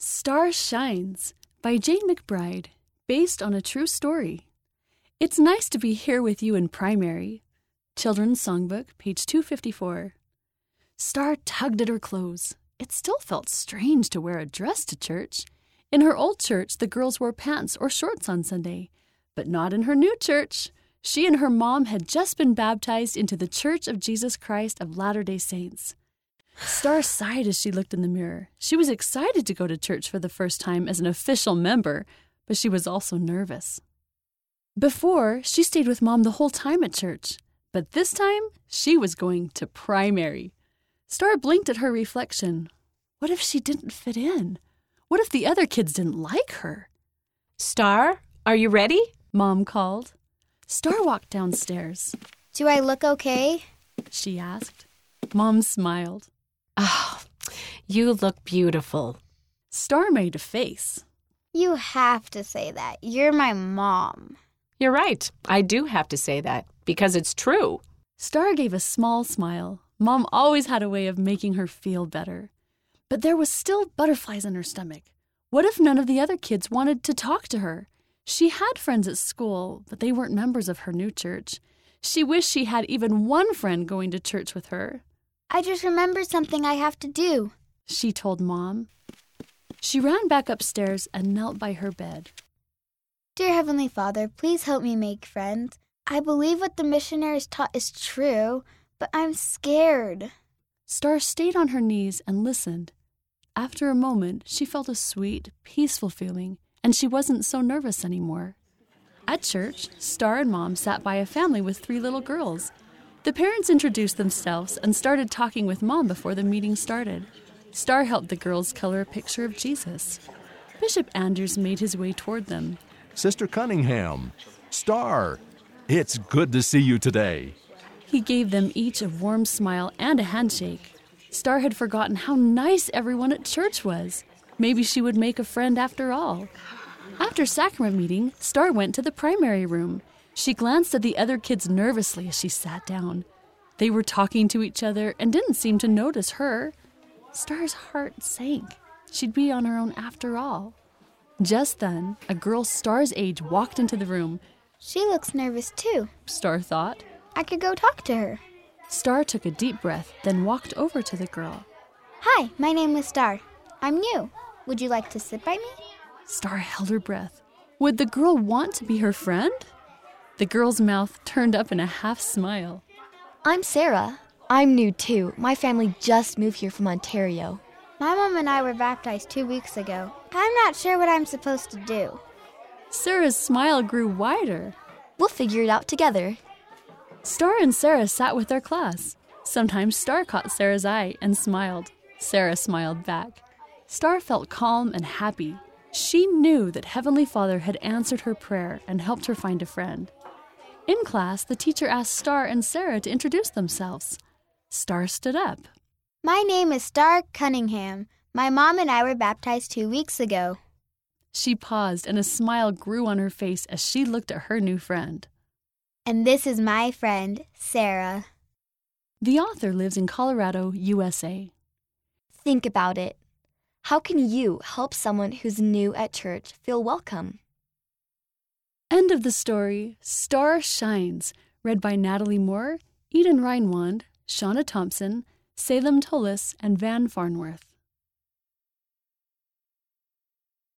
Star Shines by Jane McBride, based on a true story. It's nice to be here with you in primary. Children's Songbook, page 254. Star tugged at her clothes. It still felt strange to wear a dress to church. In her old church, the girls wore pants or shorts on Sunday, but not in her new church. She and her mom had just been baptized into the Church of Jesus Christ of Latter day Saints. Star sighed as she looked in the mirror. She was excited to go to church for the first time as an official member, but she was also nervous. Before, she stayed with mom the whole time at church, but this time she was going to primary. Star blinked at her reflection. What if she didn't fit in? What if the other kids didn't like her? Star, are you ready? Mom called. Star walked downstairs. Do I look okay? She asked. Mom smiled. Oh, you look beautiful. Star made a face. You have to say that. You're my mom. You're right. I do have to say that because it's true. Star gave a small smile. Mom always had a way of making her feel better. But there was still butterflies in her stomach. What if none of the other kids wanted to talk to her? She had friends at school, but they weren't members of her new church. She wished she had even one friend going to church with her. I just remembered something I have to do. She told Mom. She ran back upstairs and knelt by her bed. Dear Heavenly Father, please help me make friends. I believe what the missionaries taught is true, but I'm scared. Star stayed on her knees and listened. After a moment, she felt a sweet, peaceful feeling, and she wasn't so nervous anymore. At church, Star and Mom sat by a family with three little girls. The parents introduced themselves and started talking with Mom before the meeting started. Star helped the girls color a picture of Jesus. Bishop Andrews made his way toward them. Sister Cunningham, Star, it's good to see you today. He gave them each a warm smile and a handshake. Star had forgotten how nice everyone at church was. Maybe she would make a friend after all. After sacrament meeting, Star went to the primary room. She glanced at the other kids nervously as she sat down. They were talking to each other and didn't seem to notice her. Star's heart sank. She'd be on her own after all. Just then, a girl Star's age walked into the room. She looks nervous too. Star thought. I could go talk to her. Star took a deep breath, then walked over to the girl. Hi, my name is Star. I'm new. Would you like to sit by me? Star held her breath. Would the girl want to be her friend? The girl's mouth turned up in a half smile. I'm Sarah. I'm new too. My family just moved here from Ontario. My mom and I were baptized two weeks ago. I'm not sure what I'm supposed to do. Sarah's smile grew wider. We'll figure it out together. Star and Sarah sat with their class. Sometimes Star caught Sarah's eye and smiled. Sarah smiled back. Star felt calm and happy. She knew that Heavenly Father had answered her prayer and helped her find a friend. In class, the teacher asked Star and Sarah to introduce themselves. Star stood up. My name is Star Cunningham. My mom and I were baptized two weeks ago. She paused and a smile grew on her face as she looked at her new friend. And this is my friend, Sarah. The author lives in Colorado, USA. Think about it. How can you help someone who's new at church feel welcome? End of the story Star Shines, read by Natalie Moore, Eden Reinwand, Shauna Thompson, Salem Tullis, and Van Farnworth.